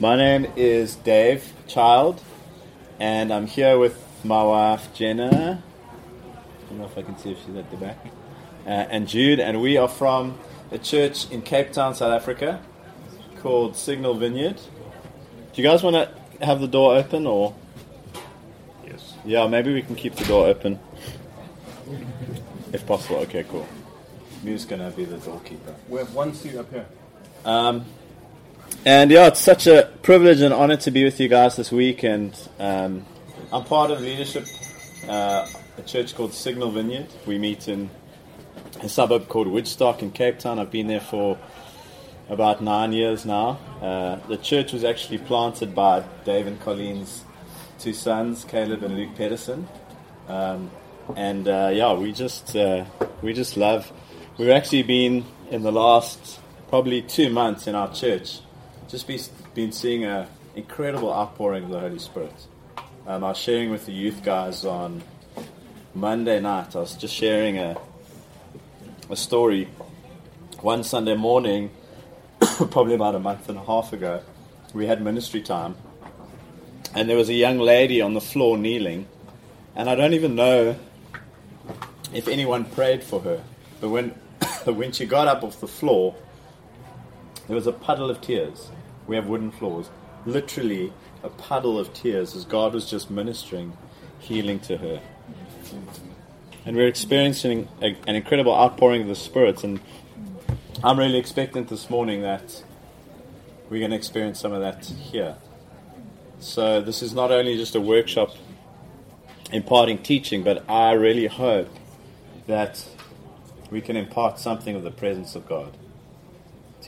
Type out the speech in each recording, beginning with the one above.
My name is Dave Child, and I'm here with my wife Jenna. I don't know if I can see if she's at the back. Uh, and Jude, and we are from a church in Cape Town, South Africa, called Signal Vineyard. Do you guys want to have the door open, or Yes. yeah, maybe we can keep the door open if possible. Okay, cool. Mu's gonna be the doorkeeper. We have one seat up here. Um, and yeah, it's such a privilege and honor to be with you guys this week. And um, I'm part of leadership, uh, a church called Signal Vineyard. We meet in a suburb called Woodstock in Cape Town. I've been there for about nine years now. Uh, the church was actually planted by Dave and Colleen's two sons, Caleb and Luke Pedersen. Um, and uh, yeah, we just uh, we just love. We've actually been in the last probably two months in our church, just be, been seeing an incredible outpouring of the Holy Spirit. Um, I was sharing with the youth guys on Monday night. I was just sharing a a story. One Sunday morning, probably about a month and a half ago, we had ministry time, and there was a young lady on the floor kneeling, and I don't even know if anyone prayed for her, but when when she got up off the floor, there was a puddle of tears. We have wooden floors, literally a puddle of tears as God was just ministering healing to her. And we're experiencing a, an incredible outpouring of the Spirit, and I'm really expectant this morning that we're going to experience some of that here. So this is not only just a workshop imparting teaching, but I really hope that we can impart something of the presence of God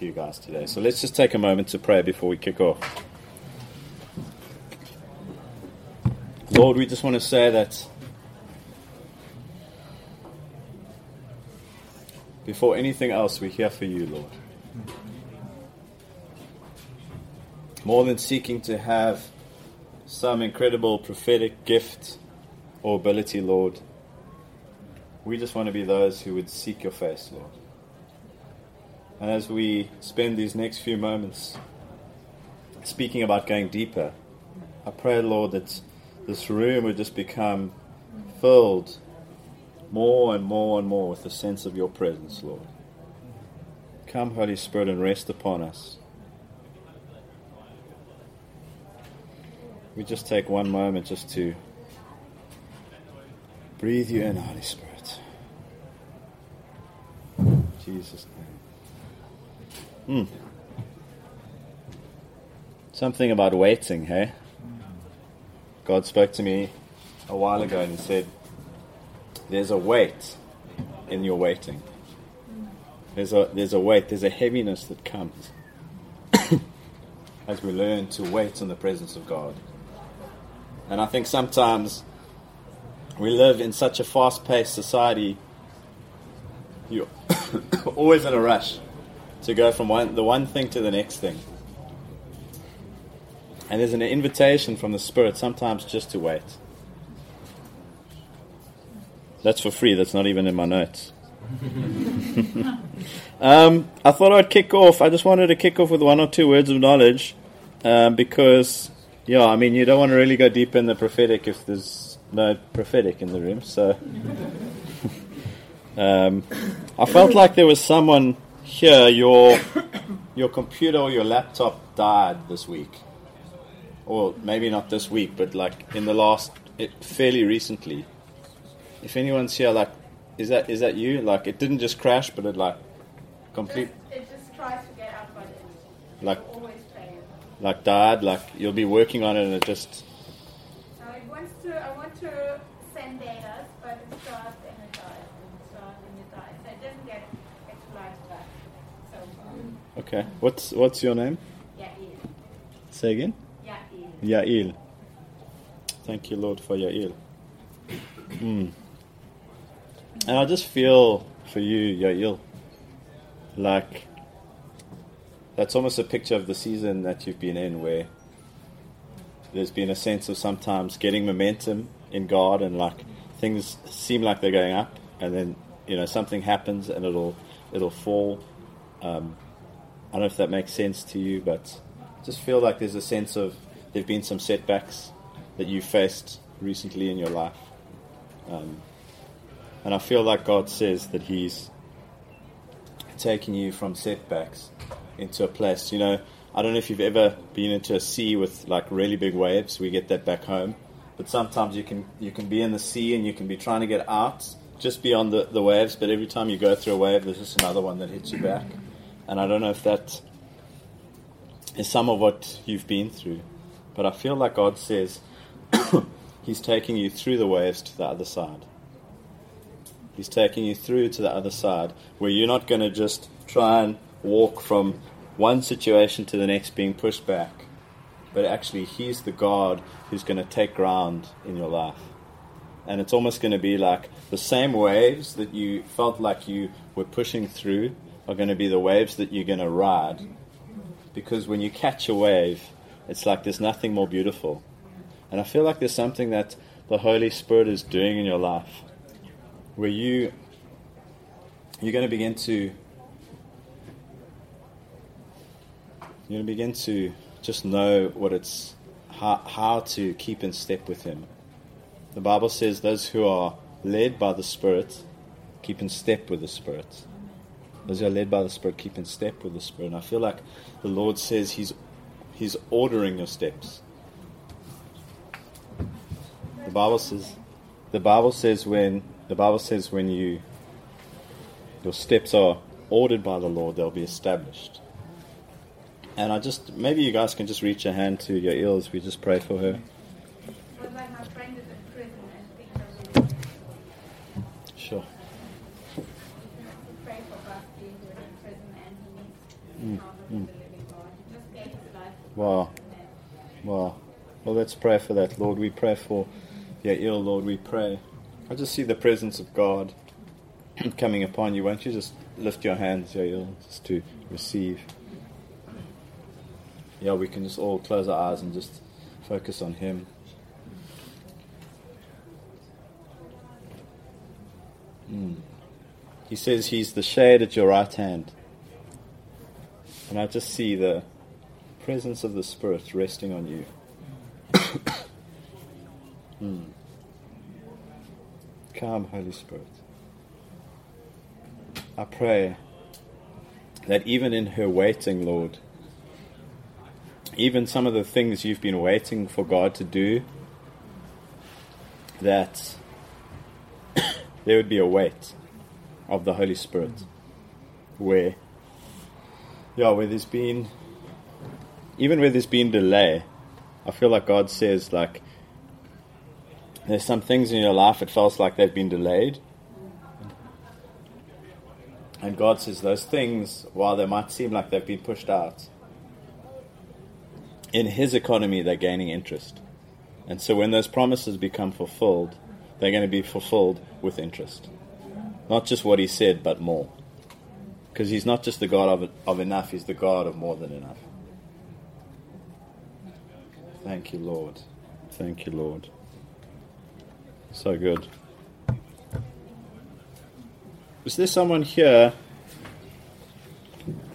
you guys today. So let's just take a moment to pray before we kick off. Lord, we just want to say that before anything else, we're here for you, Lord. More than seeking to have some incredible prophetic gift or ability, Lord, we just want to be those who would seek your face, Lord. And as we spend these next few moments speaking about going deeper, I pray, Lord, that this room would just become filled more and more and more with the sense of your presence, Lord. Come, Holy Spirit, and rest upon us. We just take one moment just to breathe you in, Holy Spirit. Jesus' name. Hmm. Something about waiting, hey? God spoke to me a while ago and said, There's a weight in your waiting. There's a there's a weight, there's a heaviness that comes as we learn to wait on the presence of God. And I think sometimes we live in such a fast paced society, you're always in a rush to go from one, the one thing to the next thing. And there's an invitation from the Spirit sometimes just to wait. That's for free, that's not even in my notes. um, I thought I'd kick off. I just wanted to kick off with one or two words of knowledge um, because, yeah, I mean, you don't want to really go deep in the prophetic if there's no prophetic in the room. So um, I felt like there was someone here, your, your computer or your laptop died this week. Or maybe not this week, but like in the last, it, fairly recently. If anyone's here, like, is that is that you? Like, it didn't just crash, but it like complete, Just, it just tries to get up, but like always playing. like died. Like you'll be working on it, and it just So it wants to, I want to send data, but it starts and it dies, and it starts and it dies. So it doesn't get exploited back so far. Okay. What's what's your name? Ian. Say again. Ian. Yael. Thank you, Lord, for Yael. Mm. And I just feel for you, Yael, like that's almost a picture of the season that you've been in where there's been a sense of sometimes getting momentum in God and like things seem like they're going up and then you know something happens and it'll it'll fall. Um, I don't know if that makes sense to you, but just feel like there's a sense of there've been some setbacks that you faced recently in your life. Um, and I feel like God says that He's taking you from setbacks into a place. You know, I don't know if you've ever been into a sea with like really big waves. We get that back home. But sometimes you can you can be in the sea and you can be trying to get out just beyond the, the waves, but every time you go through a wave there's just another one that hits you back. And I don't know if that is some of what you've been through. But I feel like God says He's taking you through the waves to the other side. He's taking you through to the other side where you're not going to just try and walk from one situation to the next being pushed back, but actually, He's the God who's going to take ground in your life. And it's almost going to be like the same waves that you felt like you were pushing through are going to be the waves that you're going to ride. Because when you catch a wave, it's like there's nothing more beautiful. And I feel like there's something that the Holy Spirit is doing in your life where you you're going to begin to you're going to begin to just know what it's how, how to keep in step with him the bible says those who are led by the spirit keep in step with the spirit who are led by the spirit keep in step with the spirit and i feel like the lord says he's he's ordering your steps the bible says the bible says when the Bible says when you your steps are ordered by the Lord, they'll be established. And I just maybe you guys can just reach a hand to your ears. We just pray for her. Mm, mm. Wow. Wow. Well, let's pray for that, Lord. We pray for Yael, Lord. We pray I just see the presence of God coming upon you. Won't you just lift your hands, Yael, just to receive? Yeah, we can just all close our eyes and just focus on Him. Mm. He says He's the shade at your right hand. And I just see the presence of the Spirit resting on you. mm. Come, Holy Spirit. I pray that even in her waiting, Lord, even some of the things you've been waiting for God to do, that there would be a weight of the Holy Spirit where, yeah, where there's been, even where there's been delay, I feel like God says, like, there's some things in your life it feels like they've been delayed. And God says those things, while they might seem like they've been pushed out, in His economy they're gaining interest. And so when those promises become fulfilled, they're going to be fulfilled with interest. Not just what He said, but more. Because He's not just the God of, of enough, He's the God of more than enough. Thank you, Lord. Thank you, Lord. So good. Is there someone here?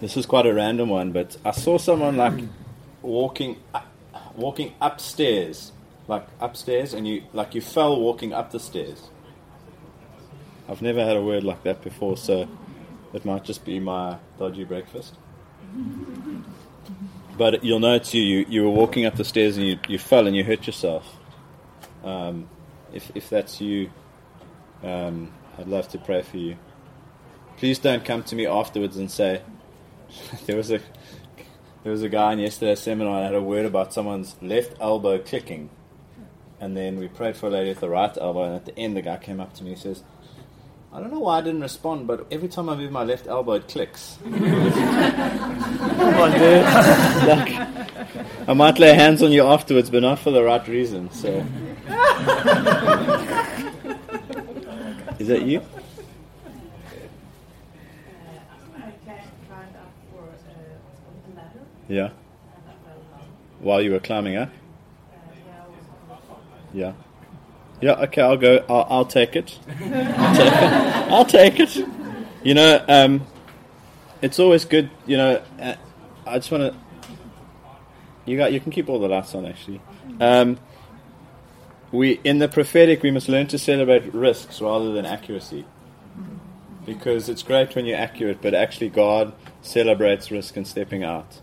This is quite a random one, but I saw someone like walking, walking upstairs, like upstairs, and you like you fell walking up the stairs. I've never had a word like that before, so it might just be my dodgy breakfast. But you'll know too, you, you were walking up the stairs and you, you fell and you hurt yourself. Um, if, if that's you, um, I'd love to pray for you. Please don't come to me afterwards and say, there was a there was a guy in yesterday's seminar I had a word about someone's left elbow clicking. And then we prayed for a lady with the right elbow, and at the end, the guy came up to me and says, I don't know why I didn't respond, but every time I move my left elbow, it clicks. Come on, dude. like, I might lay hands on you afterwards, but not for the right reason. So, is that you? Yeah. While you were climbing up? Yeah. Yeah, okay, I'll go. I'll, I'll take it. I'll take it. I'll take it. You know, um, it's always good, you know, uh, I just want to. You got. You can keep all the lights on. Actually, um, we in the prophetic we must learn to celebrate risks rather than accuracy, because it's great when you're accurate, but actually God celebrates risk and stepping out,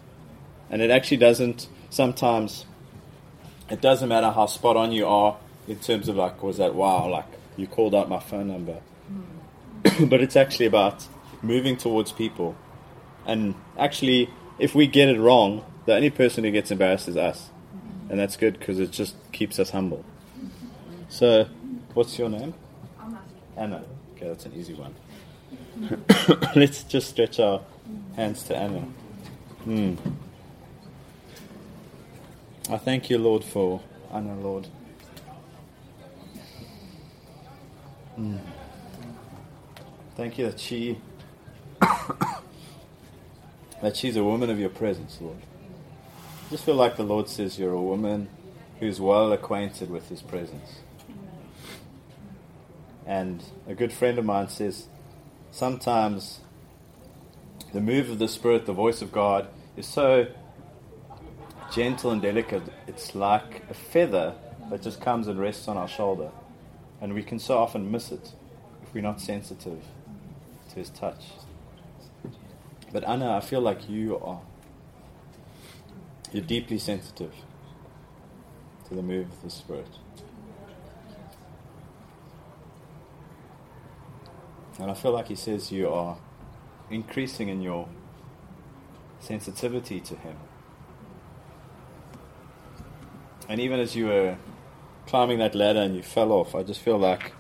and it actually doesn't. Sometimes it doesn't matter how spot on you are in terms of like was that wow like you called out my phone number, but it's actually about moving towards people, and actually if we get it wrong the only person who gets embarrassed is us. And that's good because it just keeps us humble. So, what's your name? Anna. Anna. Okay, that's an easy one. Let's just stretch our hands to Anna. Hmm. I thank you, Lord, for Anna, Lord. Hmm. Thank you that she that she's a woman of your presence, Lord. I just feel like the Lord says you're a woman who's well acquainted with His presence. And a good friend of mine says sometimes the move of the Spirit, the voice of God, is so gentle and delicate. It's like a feather that just comes and rests on our shoulder. And we can so often miss it if we're not sensitive to His touch. But Anna, I feel like you are. You're deeply sensitive to the move of the Spirit. And I feel like he says you are increasing in your sensitivity to him. And even as you were climbing that ladder and you fell off, I just feel like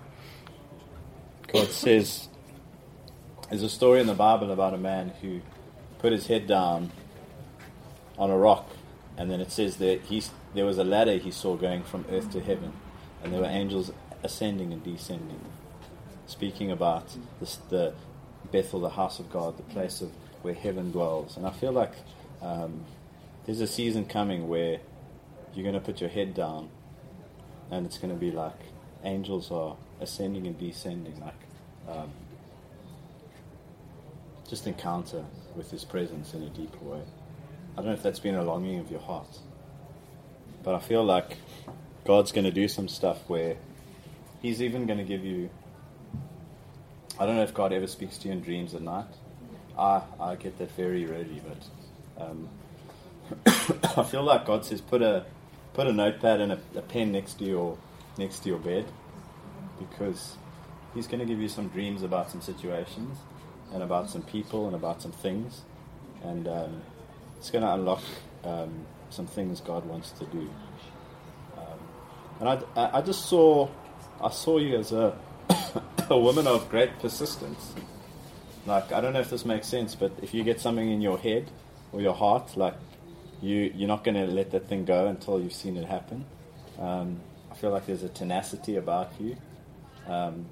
God says there's a story in the Bible about a man who put his head down on a rock and then it says that he, there was a ladder he saw going from earth to heaven, and there were angels ascending and descending, speaking about this, the Bethel, the house of God, the place of where heaven dwells. And I feel like um, there's a season coming where you're going to put your head down, and it's going to be like angels are ascending and descending, like um, just encounter with His presence in a deeper way. I don't know if that's been a longing of your heart, but I feel like God's going to do some stuff where He's even going to give you. I don't know if God ever speaks to you in dreams at night. I I get that very rarely, but um, I feel like God says put a put a notepad and a, a pen next to your next to your bed because He's going to give you some dreams about some situations and about some people and about some things, and um, it's going to unlock um, some things God wants to do. Um, and I, I just saw, I saw you as a, a woman of great persistence. Like I don't know if this makes sense, but if you get something in your head or your heart, like you, you're not going to let that thing go until you've seen it happen. Um, I feel like there's a tenacity about you, um,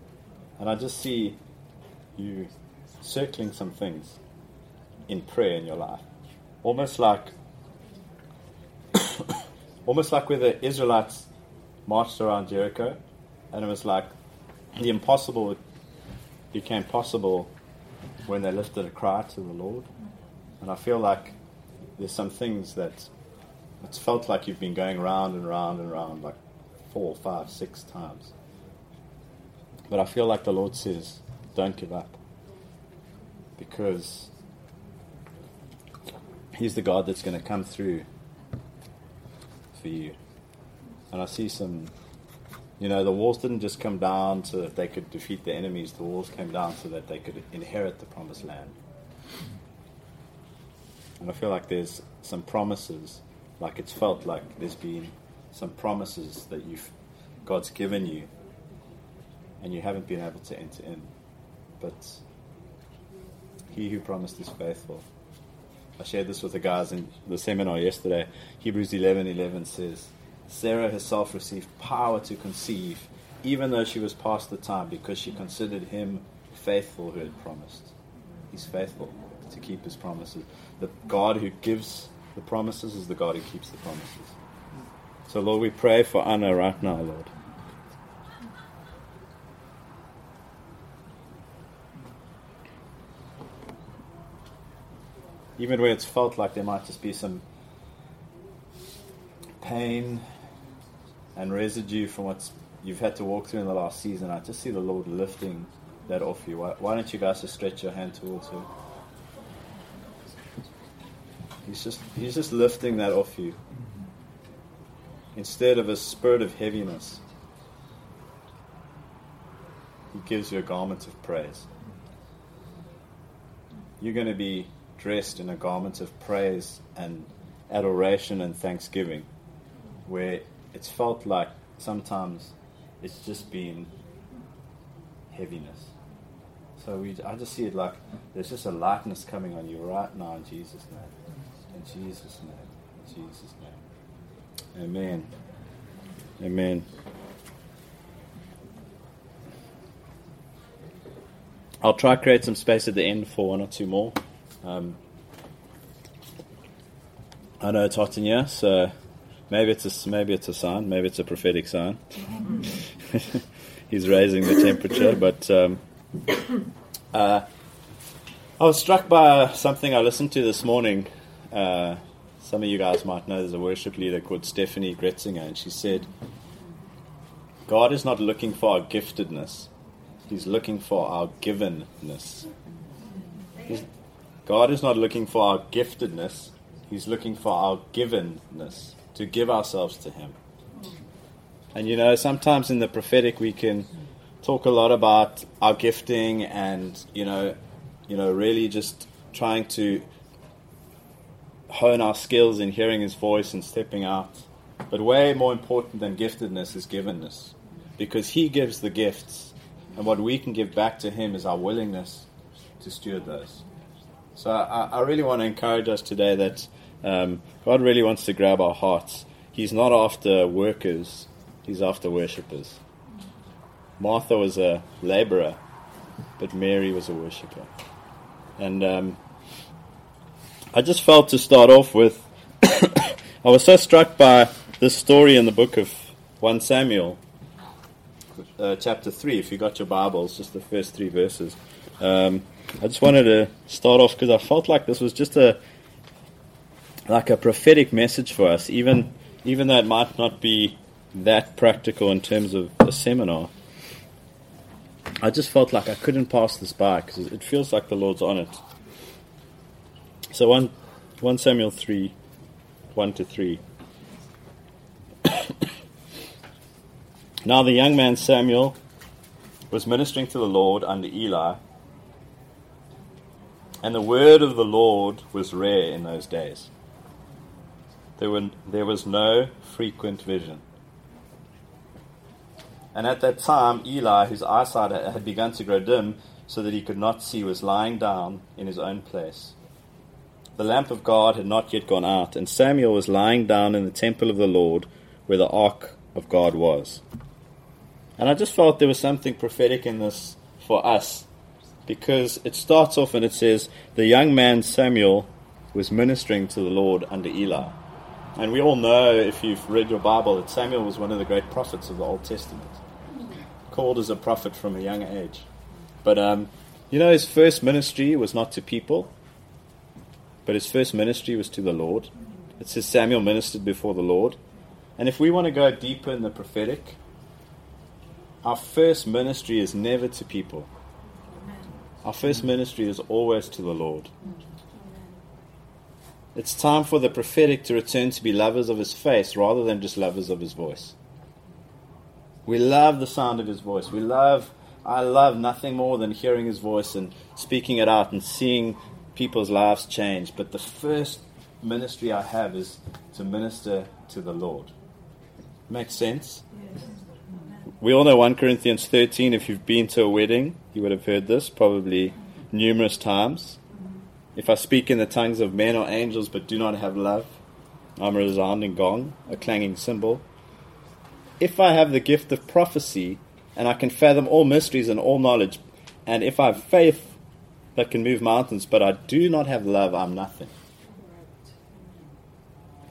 and I just see you circling some things in prayer in your life almost like almost like where the Israelites marched around Jericho, and it was like the impossible became possible when they lifted a cry to the Lord. And I feel like there's some things that it's felt like you've been going round and round and round like four, five, six times. But I feel like the Lord says, don't give up. Because He's the God that's going to come through for you. And I see some, you know, the walls didn't just come down so that they could defeat the enemies, the walls came down so that they could inherit the promised land. And I feel like there's some promises, like it's felt like there's been some promises that you've God's given you and you haven't been able to enter in. But he who promised is faithful. I shared this with the guys in the seminar yesterday. Hebrews 11:11 says, Sarah herself received power to conceive, even though she was past the time, because she considered him faithful who had promised. He's faithful to keep his promises. The God who gives the promises is the God who keeps the promises. So, Lord, we pray for Anna right now, Lord. even where it's felt like there might just be some pain and residue from what you've had to walk through in the last season, I just see the Lord lifting that off you. Why, why don't you guys just stretch your hand towards Him? He's just He's just lifting that off you. Instead of a spirit of heaviness, He gives you a garment of praise. You're going to be dressed in a garment of praise and adoration and thanksgiving, where it's felt like sometimes it's just been heaviness. So we, I just see it like there's just a lightness coming on you right now in Jesus' name. Jesus' name. In Jesus' name. Amen. Amen. I'll try to create some space at the end for one or two more. Um, I know it's hot in here, so maybe it's a, maybe it's a sign, maybe it's a prophetic sign. He's raising the temperature, but um, uh, I was struck by something I listened to this morning. Uh, some of you guys might know there's a worship leader called Steffany Gretzinger, and she said, God is not looking for our giftedness, He's looking for our givenness. He's, God is not looking for our giftedness, He's looking for our givenness, to give ourselves to Him. And you know, sometimes in the prophetic we can talk a lot about our gifting and, you know, you know, really just trying to hone our skills in hearing his voice and stepping out. But way more important than giftedness is givenness. Because he gives the gifts, and what we can give back to him is our willingness to steward those. So I, I really want to encourage us today that um, God really wants to grab our hearts. He's not after workers, he's after worshippers. Martha was a laborer, but Mary was a worshipper. And um, I just felt to start off with, I was so struck by this story in the book of 1 Samuel, uh, chapter 3. If you got your Bibles, just the first three verses. Um, I just wanted to start off because I felt like this was just a like a prophetic message for us, even even though it might not be that practical in terms of a seminar. I just felt like I couldn't pass this by because it feels like the Lord's on it. So 1, 1 Samuel 3, 1 to 3. now the young man Samuel was ministering to the Lord under Eli, and the word of the Lord was rare in those days. There, were, there was no frequent vision. And at that time, Eli, whose eyesight had begun to grow dim so that he could not see, was lying down in his own place. The lamp of God had not yet gone out, and Samuel was lying down in the temple of the Lord where the ark of God was. And I just felt there was something prophetic in this for us because it starts off and it says, The young man Samuel was ministering to the Lord under Eli. And we all know, if you've read your Bible, that Samuel was one of the great prophets of the Old Testament, called as a prophet from a young age. But, um, you know, his first ministry was not to people, but his first ministry was to the Lord. It says Samuel ministered before the Lord. And if we want to go deeper in the prophetic, our first ministry is never to people. Our first ministry is always to the Lord. It's time for the prophetic to return to be lovers of his face rather than just lovers of his voice. We love the sound of his voice. We love, I love nothing more than hearing his voice and speaking it out and seeing people's lives change. But the first ministry I have is to minister to the Lord. Makes sense? We all know 1 Corinthians 13. If you've been to a wedding, you would have heard this probably numerous times. If I speak in the tongues of men or angels but do not have love, I'm a resounding gong, a clanging cymbal. If I have the gift of prophecy and I can fathom all mysteries and all knowledge, and if I have faith that can move mountains but I do not have love, I'm nothing.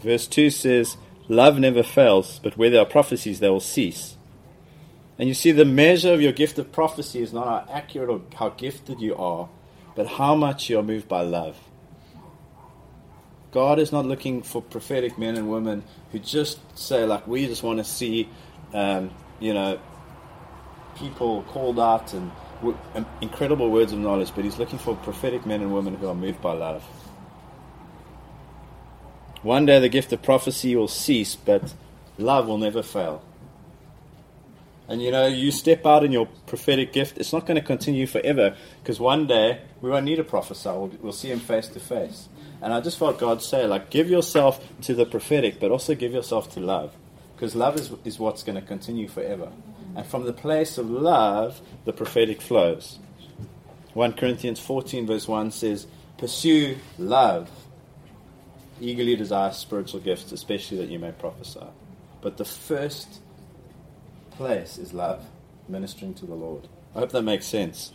Verse 2 says, Love never fails, but where there are prophecies, they will cease. And you see, the measure of your gift of prophecy is not how accurate or how gifted you are, but how much you are moved by love. God is not looking for prophetic men and women who just say, like, we just want to see, um, you know, people called out and incredible words of knowledge, but He's looking for prophetic men and women who are moved by love. One day the gift of prophecy will cease, but love will never fail. And you know, you step out in your prophetic gift, it's not going to continue forever because one day we won't need a prophesy. We'll, we'll see him face to face. And I just felt God say, like, give yourself to the prophetic, but also give yourself to love. Because love is, is what's going to continue forever. And from the place of love, the prophetic flows. 1 Corinthians 14, verse 1 says, Pursue love. Eagerly desire spiritual gifts, especially that you may prophesy. But the first place is love, ministering to the Lord. I hope that makes sense.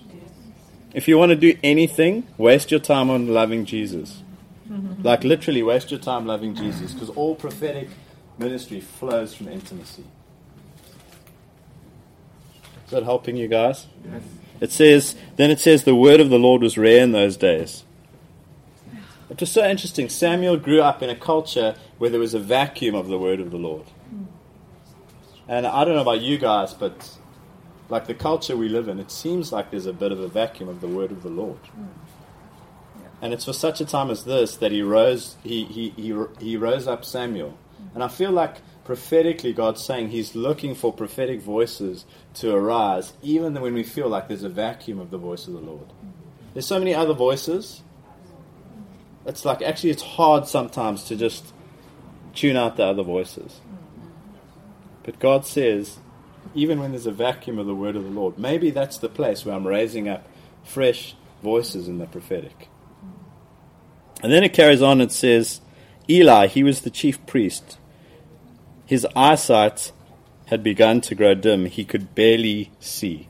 If you want to do anything, waste your time on loving Jesus. Like literally, waste your time loving Jesus because all prophetic ministry flows from intimacy. Is that helping you guys? Yes. It says, then it says, the word of the Lord was rare in those days. It was so interesting. Samuel grew up in a culture where there was a vacuum of the word of the Lord. And I don't know about you guys, but like the culture we live in, it seems like there's a bit of a vacuum of the word of the Lord. Mm. And it's for such a time as this that he rose, he, he, he, he rose up Samuel. And I feel like prophetically God's saying he's looking for prophetic voices to arise, even when we feel like there's a vacuum of the voice of the Lord. There's so many other voices. It's like actually it's hard sometimes to just tune out the other voices. But God says, even when there's a vacuum of the word of the Lord, maybe that's the place where I'm raising up fresh voices in the prophetic. And then it carries on and says, Eli, he was the chief priest. His eyesight had begun to grow dim. He could barely see.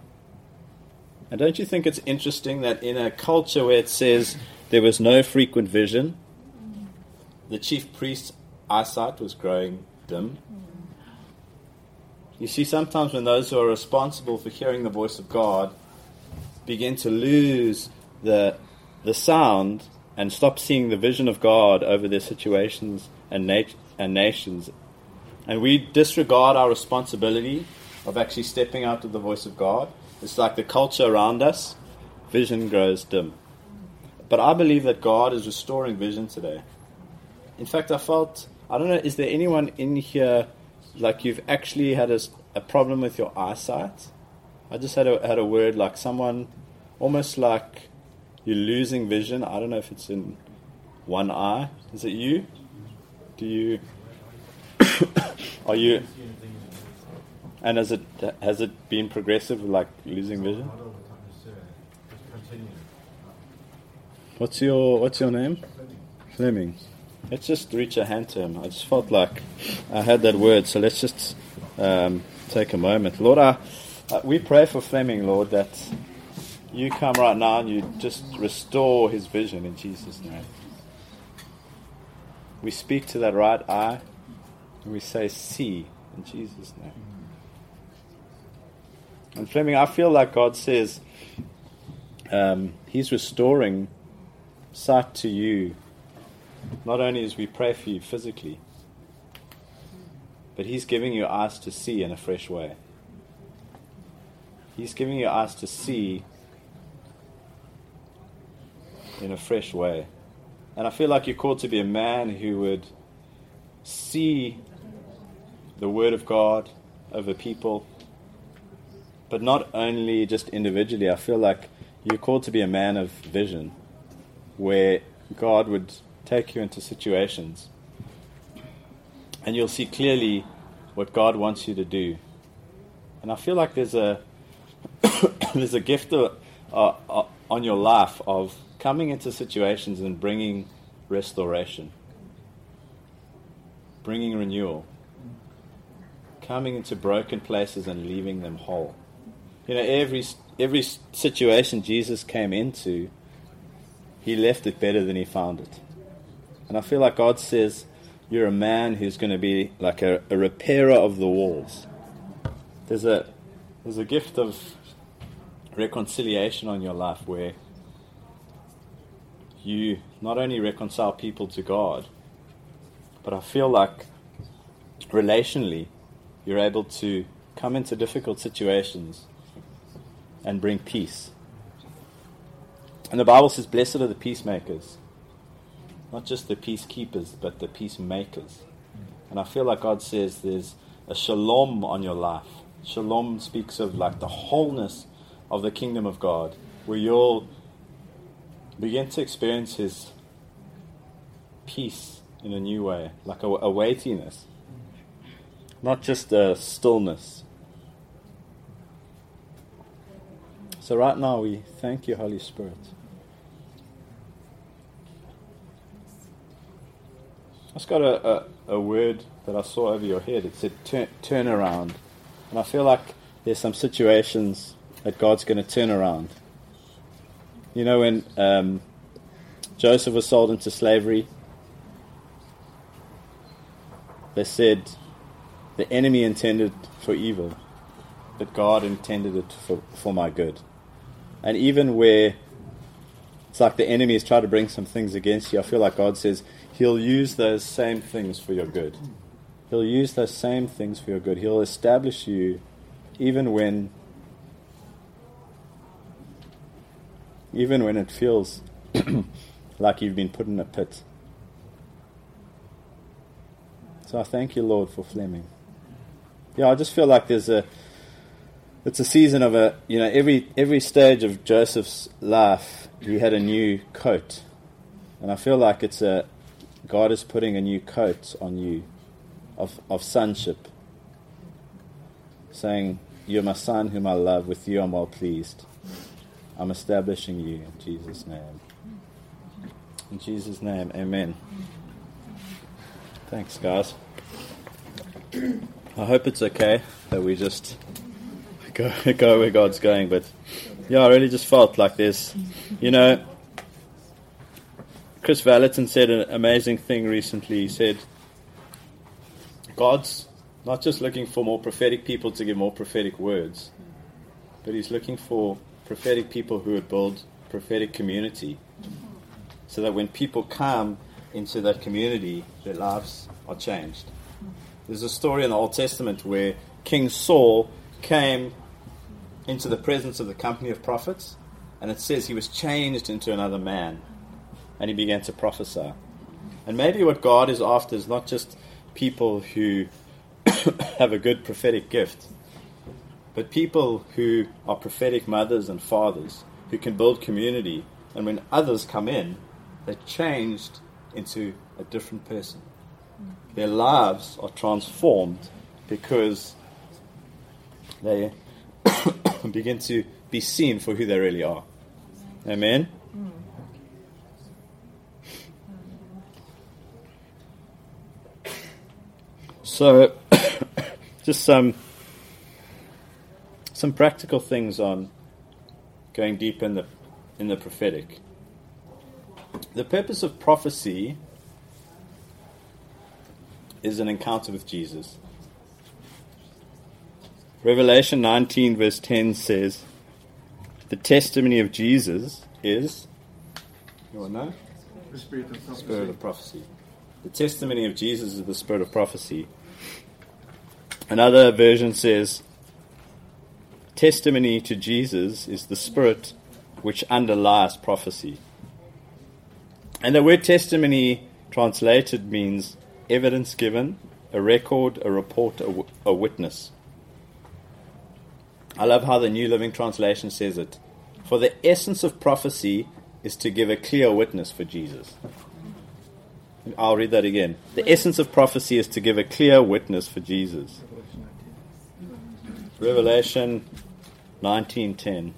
And don't you think it's interesting that in a culture where it says there was no frequent vision, the chief priest's eyesight was growing dim? You see, sometimes when those who are responsible for hearing the voice of God begin to lose the, the sound and stop seeing the vision of God over their situations and, nat- and nations, and we disregard our responsibility of actually stepping out to the voice of God, it's like the culture around us, vision grows dim. But I believe that God is restoring vision today. In fact, I felt, I don't know, is there anyone in here like you've actually had a, a problem with your eyesight. I just had a had a word like someone, almost like you're losing vision. I don't know if it's in one eye. Is it you? Do you? are you? And has it has it been progressive, like losing vision? What's your What's your name? Fleming. Let's just reach a hand to him. I just felt like I had that word, so let's just um, take a moment. Lord, I, uh, we pray for Fleming, Lord, that you come right now and you just restore his vision in Jesus' name. We speak to that right eye and we say, see in Jesus' name. And Fleming, I feel like God says um, He's restoring sight to you not only as we pray for you physically, but He's giving you eyes to see in a fresh way. He's giving you eyes to see in a fresh way. And I feel like you're called to be a man who would see the Word of God over people, but not only just individually. I feel like you're called to be a man of vision, where God would take you into situations and you'll see clearly what God wants you to do. And I feel like there's a there's a gift of, uh, uh, on your life of coming into situations and bringing restoration, bringing renewal, coming into broken places and leaving them whole. You know, every every situation Jesus came into, he left it better than he found it. And I feel like God says, You're a man who's going to be like a, a repairer of the walls. There's a, there's a gift of reconciliation on your life where you not only reconcile people to God, but I feel like relationally, you're able to come into difficult situations and bring peace. And the Bible says, Blessed are the peacemakers. Not just the peacekeepers, but the peacemakers. And I feel like God says there's a shalom on your life. Shalom speaks of like the wholeness of the kingdom of God, where you'll begin to experience His peace in a new way, like a, a weightiness, not just a stillness. So, right now, we thank you, Holy Spirit. I just got a, a, a, word that I saw over your head. It said turn, turn around. And I feel like there's some situations that God's going to turn around. You know, when um, Joseph was sold into slavery, they said the enemy intended for evil, but God intended it for, for my good. And even where it's like the enemy is trying to bring some things against you, I feel like God says, He'll use those same things for your good. He'll use those same things for your good. He'll establish you even when even when it feels like you've been put in a pit. So I thank you, Lord, for Fleming. Yeah, I just feel like there's a it's a season of a you know every every stage of Joseph's life he had a new coat, and I feel like it's a God is putting a new coat on you of, of sonship, saying, You're my son whom I love, with you I'm well pleased. I'm establishing you in Jesus' name. In Jesus' name, amen. Thanks, guys. I hope it's okay that we just go, go where God's going, but yeah, I really just felt like this. you know, Kris Vallotton said an amazing thing recently. He said, God's not just looking for more prophetic people to give more prophetic words, but He's looking for prophetic people who would build prophetic community so that when people come into that community, their lives are changed. There's a story in the Old Testament where King Saul came into the presence of the company of prophets, and it says he was changed into another man and he began to prophesy. And maybe what God is after is not just people who have a good prophetic gift, but people who are prophetic mothers and fathers who can build community. And when others come in, they're changed into a different person. Their lives are transformed because they begin to be seen for who they really are. Amen? So, just some some practical things on going deep in the in the prophetic. The purpose of prophecy is an encounter with Jesus. Revelation 19, verse 10 says, The testimony of Jesus is. You want to know? The spirit of prophecy. Spirit of prophecy. The testimony of Jesus is the spirit of prophecy. Another version says, testimony to Jesus is the spirit which underlies prophecy. And the word testimony translated means evidence given, a record, a report, a, w- a witness. I love how the New Living Translation says it. For the essence of prophecy is to give a clear witness for Jesus. I'll read that again. The essence of prophecy is to give a clear witness for Jesus. Revelation 19:10.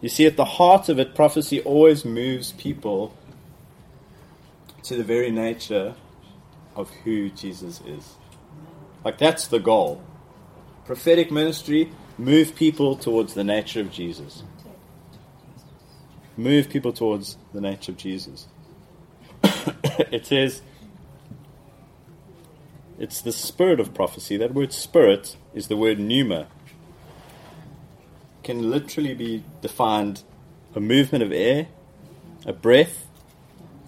You see, at the heart of it, prophecy always moves people to the very nature of who Jesus is. Like, that's the goal. Prophetic ministry, move people towards the nature of Jesus. Move people towards the nature of Jesus. it says, it's the spirit of prophecy. That word spirit is the word pneuma. Can literally be defined a movement of air, a breath,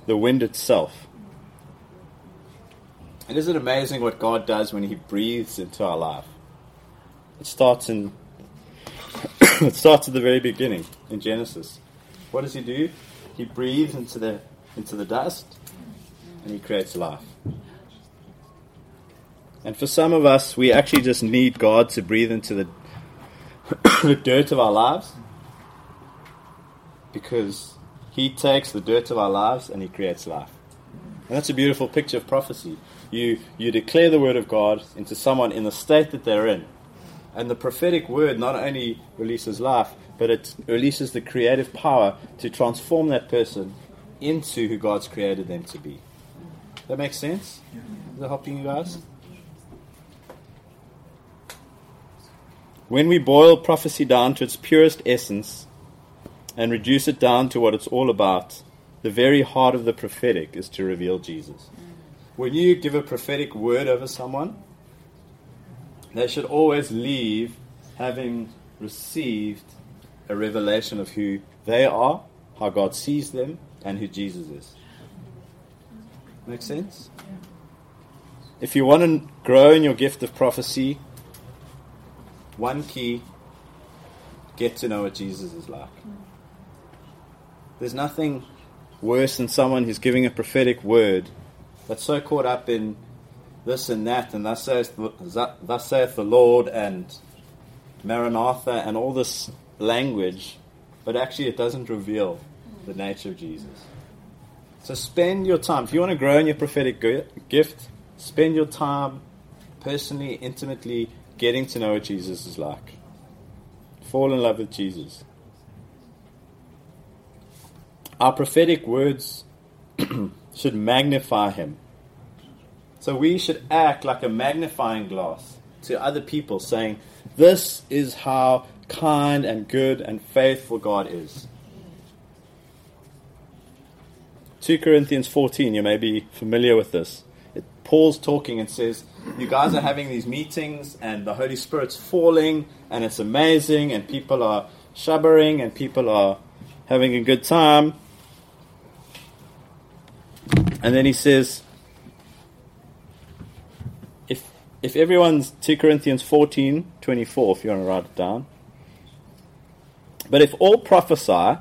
the wind itself. And isn't it amazing what God does when He breathes into our life? It starts in it starts at the very beginning in Genesis. What does He do? He breathes into the into the dust and He creates life. And for some of us, we actually just need God to breathe into the, the dirt of our lives because He takes the dirt of our lives and He creates life. And that's a beautiful picture of prophecy. You, you declare the word of God into someone in the state that they're in. And the prophetic word not only releases life, but it releases the creative power to transform that person into who God's created them to be. That makes sense? Is that helping you guys? When we boil prophecy down to its purest essence and reduce it down to what it's all about, the very heart of the prophetic is to reveal Jesus. When you give a prophetic word over someone, they should always leave having received a revelation of who they are, how God sees them, and who Jesus is. Make sense? If you want to grow in your gift of prophecy, one key get to know what Jesus is like. There's nothing worse than someone who's giving a prophetic word that's so caught up in this and that, and thus saith, thus saith the Lord, and Maranatha, and all this language, but actually it doesn't reveal the nature of Jesus. So spend your time. If you want to grow in your prophetic gift, spend your time personally, intimately getting to know what Jesus is like. Fall in love with Jesus. Our prophetic words should magnify him. So we should act like a magnifying glass to other people, saying, This is how kind and good and faithful God is. 2 Corinthians 14, you may be familiar with this. It, Paul's talking and says, You guys are having these meetings, and the Holy Spirit's falling, and it's amazing, and people are shubbering, and people are having a good time. And then he says, if if everyone's 2 Corinthians 14, 24, if you want to write it down. But if all prophesy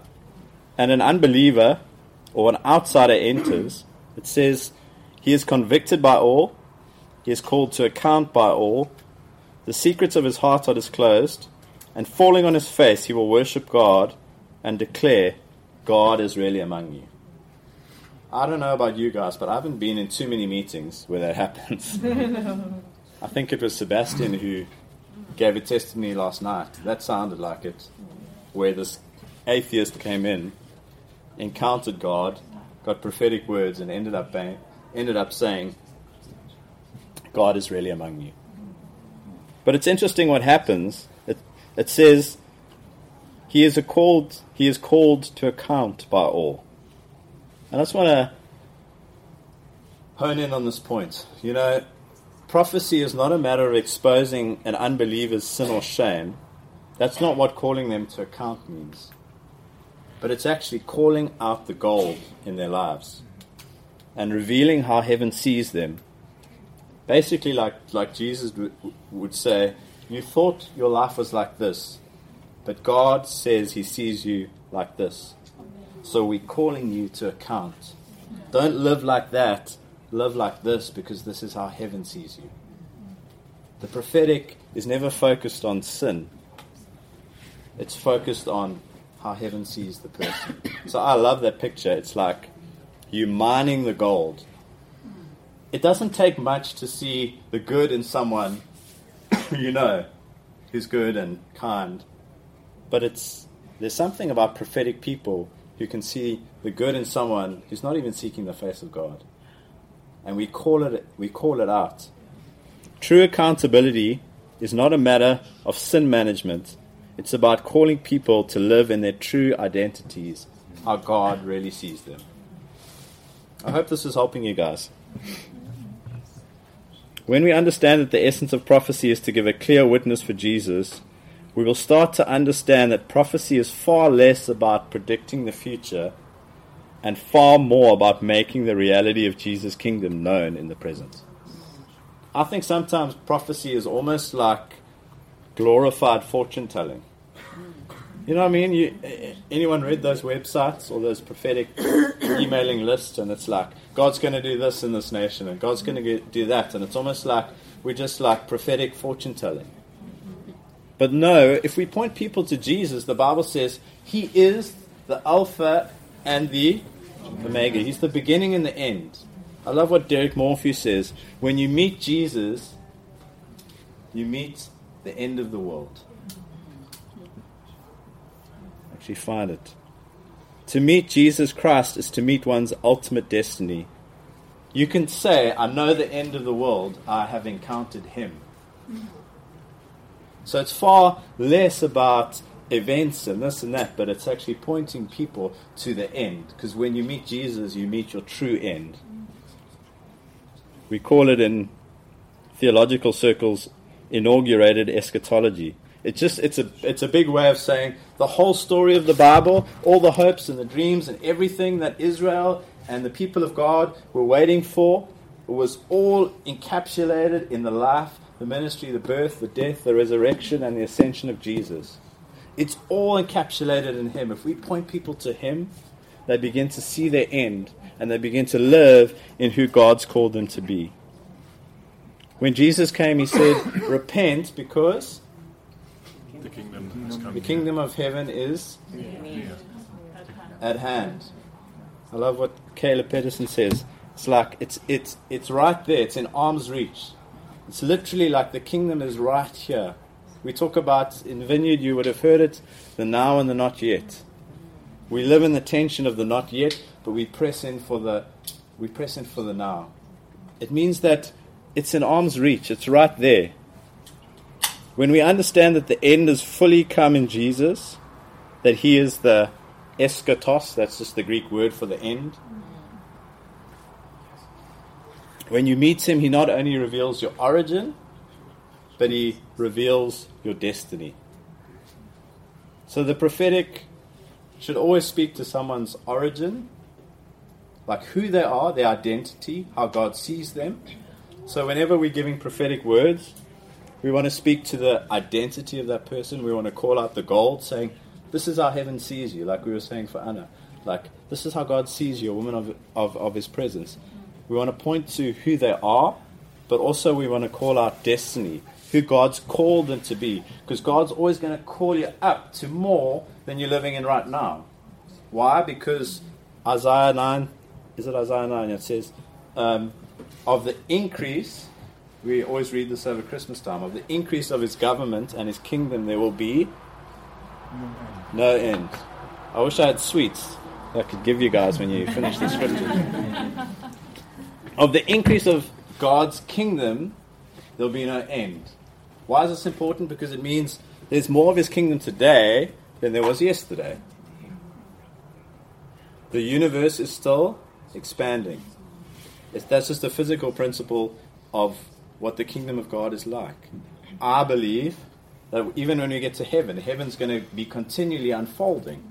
and an unbeliever or an outsider enters, it says he is convicted by all, he is called to account by all, the secrets of his heart are disclosed, and falling on his face he will worship God and declare, God is really among you. I don't know about you guys, but I haven't been in too many meetings where that happens. I think it was Sebastian who gave a testimony last night. That sounded like it, where this atheist came in, encountered God, got prophetic words, and ended up being, ended up saying, "God is really among you." But it's interesting what happens. It, it says, "He is called. He is called to account by all." And I just want to hone in on this point. You know, prophecy is not a matter of exposing an unbeliever's sin or shame. That's not what calling them to account means. But it's actually calling out the gold in their lives and revealing how heaven sees them. Basically, like, like Jesus w- would say, You thought your life was like this, but God says He sees you like this. So we're calling you to account. Don't live like that. Live like this because this is how heaven sees you. The prophetic is never focused on sin, it's focused on how heaven sees the person. So I love that picture. It's like you mining the gold. It doesn't take much to see the good in someone you know who's good and kind. But it's there's something about prophetic people who can see the good in someone who's not even seeking the face of God. And we call it, we call it out. True accountability is not a matter of sin management. It's about calling people to live in their true identities, how God really sees them. I hope this is helping you guys. When we understand that the essence of prophecy is to give a clear witness for Jesus, we will start to understand that prophecy is far less about predicting the future and far more about making the reality of Jesus' kingdom known in the present. I think sometimes prophecy is almost like glorified fortune telling. You know what I mean? You, anyone read those websites or those prophetic emailing lists, and it's like God's going to do this in this nation, and God's going to do that, and it's almost like we're just like prophetic fortune telling. But no, if we point people to Jesus, the Bible says He is the Alpha and the Omega. He's the beginning and the end. I love what Derek Morphew says. When you meet Jesus, you meet the end of the world. Actually, find it. To meet Jesus Christ is to meet one's ultimate destiny. You can say, I know the end of the world, I have encountered Him. So it's far less about events and this and that, but it's actually pointing people to the end. Because when you meet Jesus, you meet your true end. We call it in theological circles inaugurated eschatology. It's just it's a it's a big way of saying the whole story of the Bible, all the hopes and the dreams and everything that Israel and the people of God were waiting for was all encapsulated in the life, the ministry, the birth, the death, the resurrection, and the ascension of Jesus. It's all encapsulated in Him. If we point people to Him, they begin to see their end and they begin to live in who God's called them to be. When Jesus came, He said, Repent because the kingdom, the kingdom of heaven is at hand. I love what Caleb Pedersen says. It's like it's it's it's right there. It's in arm's reach. It's literally like the kingdom is right here. We talk about in Vineyard, you would have heard it, the now and the not yet. We live in the tension of the not yet, but we press in for the we press in for the now. It means that it's in arm's reach. It's right there. When we understand that the end is fully come in Jesus, that He is the eschatos, that's just the Greek word for the end. When you meet Him, He not only reveals your origin, but He reveals your destiny. So the prophetic should always speak to someone's origin, like who they are, their identity, how God sees them. So whenever we're giving prophetic words, we want to speak to the identity of that person. We want to call out the gold, saying, This is how heaven sees you, like we were saying for Anna. Like, this is how God sees you, a woman of, of, of His presence. We want to point to who they are, but also we want to call out destiny, who God's called them to be. Because God's always going to call you up to more than you're living in right now. Why? Because Isaiah 9, is it Isaiah 9? It says, um, of the increase, we always read this over Christmas time, of the increase of his government and his kingdom, there will be no end. I wish I had sweets that I could give you guys when you finish the scripture. of the increase of God's kingdom, there'll be no end. Why is this important? Because it means there's more of his kingdom today than there was yesterday. The universe is still expanding. It's, that's just the physical principle of what the kingdom of God is like. I believe that even when we get to heaven, heaven's going to be continually unfolding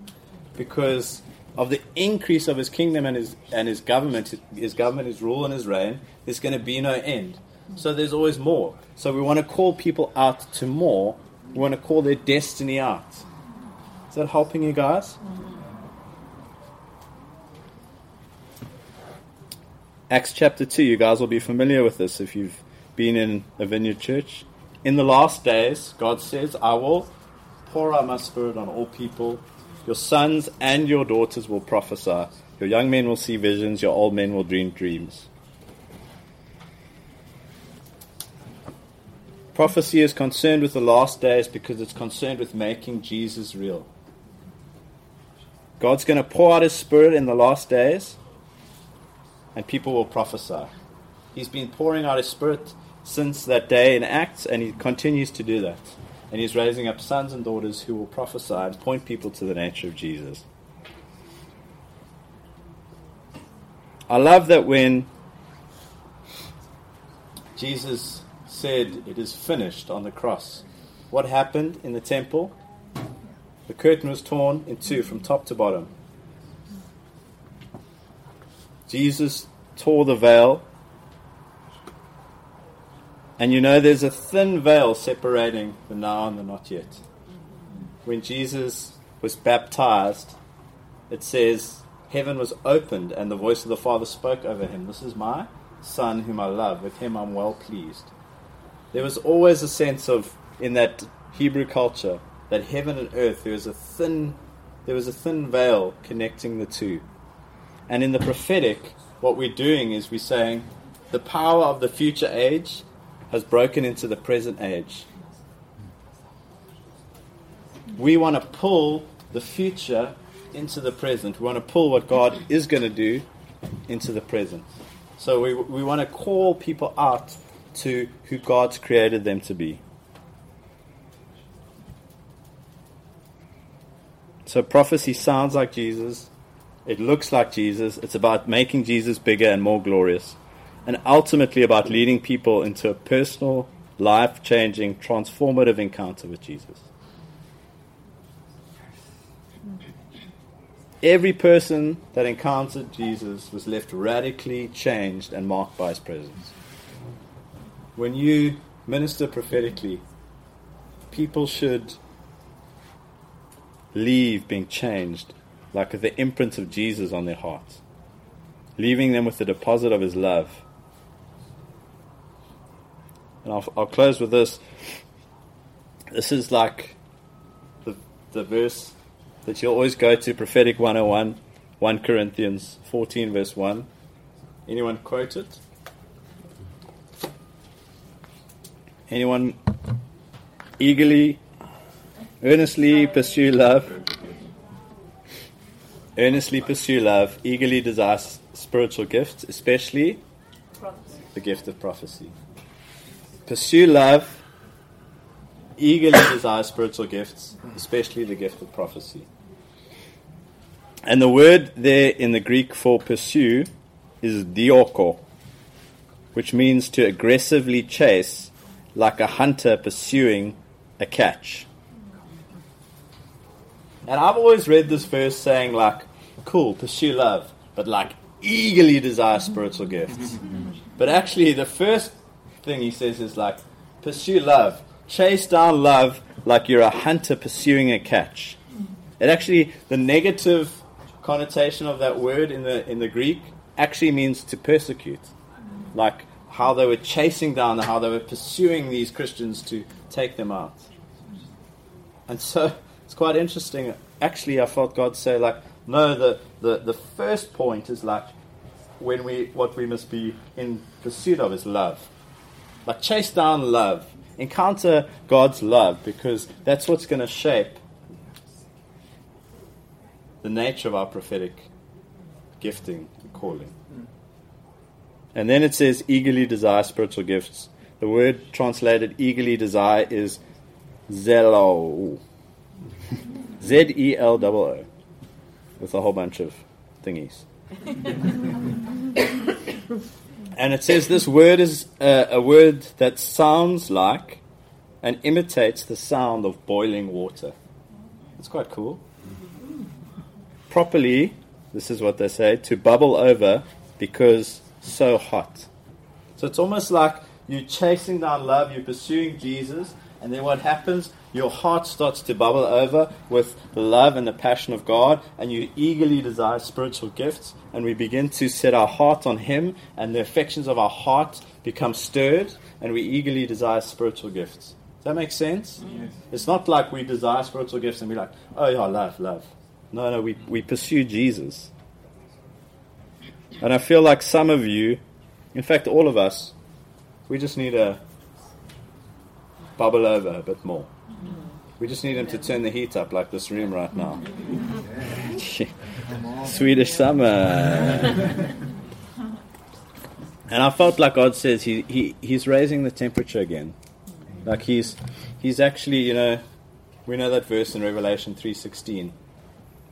because of the increase of his kingdom and his and his government, his government, his rule and his reign, there's going to be no end. So there's always more. So we want to call people out to more. We want to call their destiny out. Is that helping you guys? Acts chapter 2, you guys will be familiar with this if you've been in a vineyard church. In the last days, God says, I will pour out my spirit on all people. Your sons and your daughters will prophesy. Your young men will see visions. Your old men will dream dreams. Prophecy is concerned with the last days because it's concerned with making Jesus real. God's going to pour out His Spirit in the last days, and people will prophesy. He's been pouring out His Spirit since that day in Acts, and He continues to do that. And He's raising up sons and daughters who will prophesy and point people to the nature of Jesus. I love that when Jesus said, It is finished on the cross. What happened in the temple? The curtain was torn in two from top to bottom. Jesus tore the veil. And you know, there's a thin veil separating the now and the not yet. When Jesus was baptized, it says, Heaven was opened, and the voice of the Father spoke over him. This is my Son whom I love. With him I'm well pleased. There was always a sense of, in that Hebrew culture, that heaven and earth, there was a thin, there was a thin veil connecting the two. And in the prophetic, what we're doing is we're saying the power of the future age has broken into the present age. We want to pull the future into the present. We want to pull what God is going to do into the present. So we, we want to call people out to who God's created them to be. So prophecy sounds like Jesus. It looks like Jesus. It's about making Jesus bigger and more glorious. And ultimately about leading people into a personal, life changing, transformative encounter with Jesus. Every person that encountered Jesus was left radically changed and marked by his presence. When you minister prophetically, people should leave being changed like the imprint of Jesus on their hearts, leaving them with the deposit of his love. And I'll, I'll close with this. This is like the, the verse that you'll always go to, Prophetic 101, 1 Corinthians 14, verse 1. Anyone quote it? Anyone eagerly, earnestly pursue love? Earnestly pursue love, eagerly desire spiritual gifts, especially the gift of prophecy. Pursue love, eagerly desire spiritual gifts, especially the gift of prophecy. And the word there in the Greek for pursue is dioko, which means to aggressively chase like a hunter pursuing a catch. And I've always read this verse saying, like, cool, pursue love, but like eagerly desire spiritual gifts. but actually, the first thing he says is like, pursue love, chase down love like you're a hunter pursuing a catch. It actually, the negative connotation of that word in the in the Greek actually means to persecute, like how they were chasing down, how they were pursuing these Christians to take them out. And so it's quite interesting. Actually, I felt God say, like, no, the, the, the first point is like when we what we must be in pursuit of is love. Like chase down love. Encounter God's love because that's what's going to shape the nature of our prophetic gifting and calling. Hmm. And then it says, eagerly desire spiritual gifts. The word translated eagerly desire is zelo. Z E L O O. With a whole bunch of thingies. and it says this word is a, a word that sounds like and imitates the sound of boiling water. It's quite cool. Properly, this is what they say, to bubble over because so hot. So it's almost like you're chasing down love, you're pursuing Jesus, and then what happens? Your heart starts to bubble over with the love and the passion of God, and you eagerly desire spiritual gifts, and we begin to set our heart on Him, and the affections of our heart become stirred, and we eagerly desire spiritual gifts. Does that make sense? Yes. It's not like we desire spiritual gifts and we're like, oh yeah, love, love. No, no, we, we pursue Jesus. And I feel like some of you, in fact, all of us, we just need to bubble over a bit more. Mm-hmm. We just need him to turn the heat up like this room right now. Swedish summer. and I felt like God says he, he, He's raising the temperature again. Like He's He's actually, you know, we know that verse in Revelation 3.16.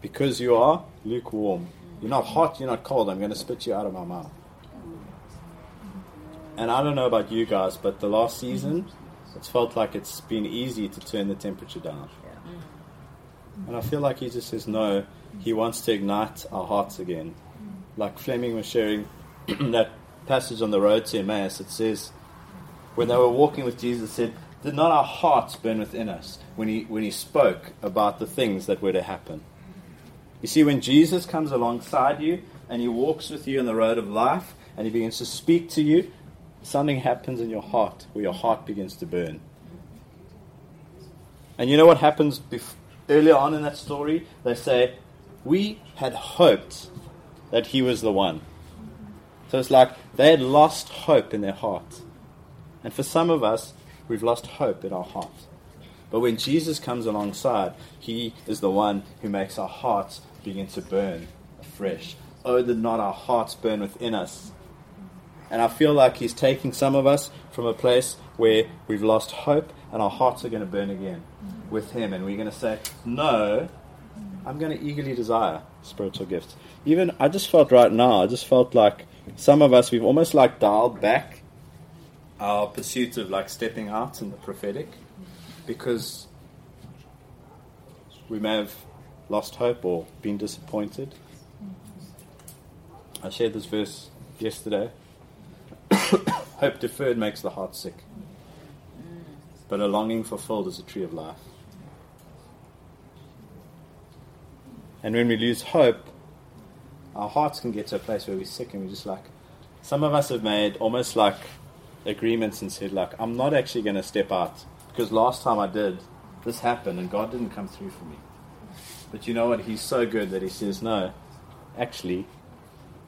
Because you are lukewarm. You're not hot, you're not cold, I'm going to spit you out of my mouth. And I don't know about you guys, but the last season, it's felt like it's been easy to turn the temperature down. And I feel like he just says, no, he wants to ignite our hearts again. like Fleming was sharing that passage on the road to Emmaus, it says, when they were walking with Jesus, said, Did not our hearts burn within us when he, when he spoke about the things that were to happen? You see, when Jesus comes alongside you and he walks with you on the road of life and he begins to speak to you, something happens in your heart where your heart begins to burn. And you know what happens bef- earlier on in that story? They say, We had hoped that he was the one. So it's like they had lost hope in their heart. And for some of us, we've lost hope in our heart. But when Jesus comes alongside, he is the one who makes our hearts begin to burn afresh. Oh, did not our hearts burn within us? And I feel like he's taking some of us from a place where we've lost hope and our hearts are going to burn again with him. And we're going to say, No, I'm going to eagerly desire spiritual gifts. Even, I just felt right now, I just felt like some of us, we've almost like dialed back our pursuit of like stepping out in the prophetic because we may have lost hope or been disappointed. I shared this verse yesterday. hope deferred makes the heart sick, but a longing fulfilled is a tree of life. And when we lose hope, our hearts can get to a place where we're sick and we're just like, some of us have made almost like agreements and said, like, I'm not actually going to step out because last time I did, this happened and God didn't come through for me. But you know what? He's so good that He says, no, actually,